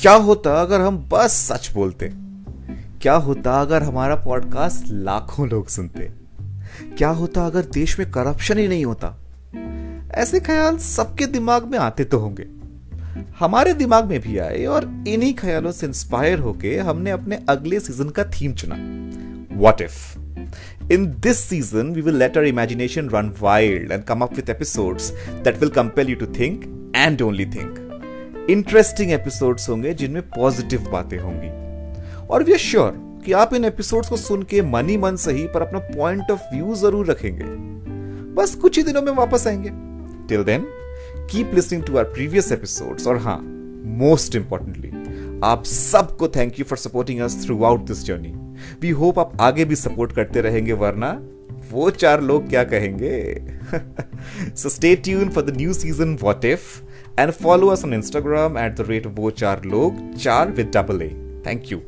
क्या होता अगर हम बस सच बोलते? क्या होता अगर हमारा पॉडकास्ट लाखों लोग सुनते? क्या होता अगर देश में करप्शन ही नहीं होता? ऐसे ख्याल सबके दिमाग में आते तो होंगे। हमारे दिमाग में भी आए और इन्हीं ख्यालों से इंस्पायर होके हमने अपने अगले सीज़न का थीम चुना। What if in this season we will let our imagination run wild and come up with episodes that will compel you to think and only think interesting episodes होंगे जिनमें positive बातें होंगी। और we are sure कि आप इन episodes को सुन के मन ही मन सही पर अपना पॉइंट ऑफ़ व्यू ज़रूर रखेंगे। बस कुछ ही दिनों में वापस आएँगे। Till then keep listening to our previous episodes और हाँ मोस्ट इंपॉर्टेंटली आप सबको thank you for supporting us throughout this journey we hope आप आगे भी सपोर्ट करते रहेंगे, वरना वो चार लोग क्या कहेंगे? So stay tune for the new season what if and follow us on Instagram at the rate वो चार लोग, चार with double A thank you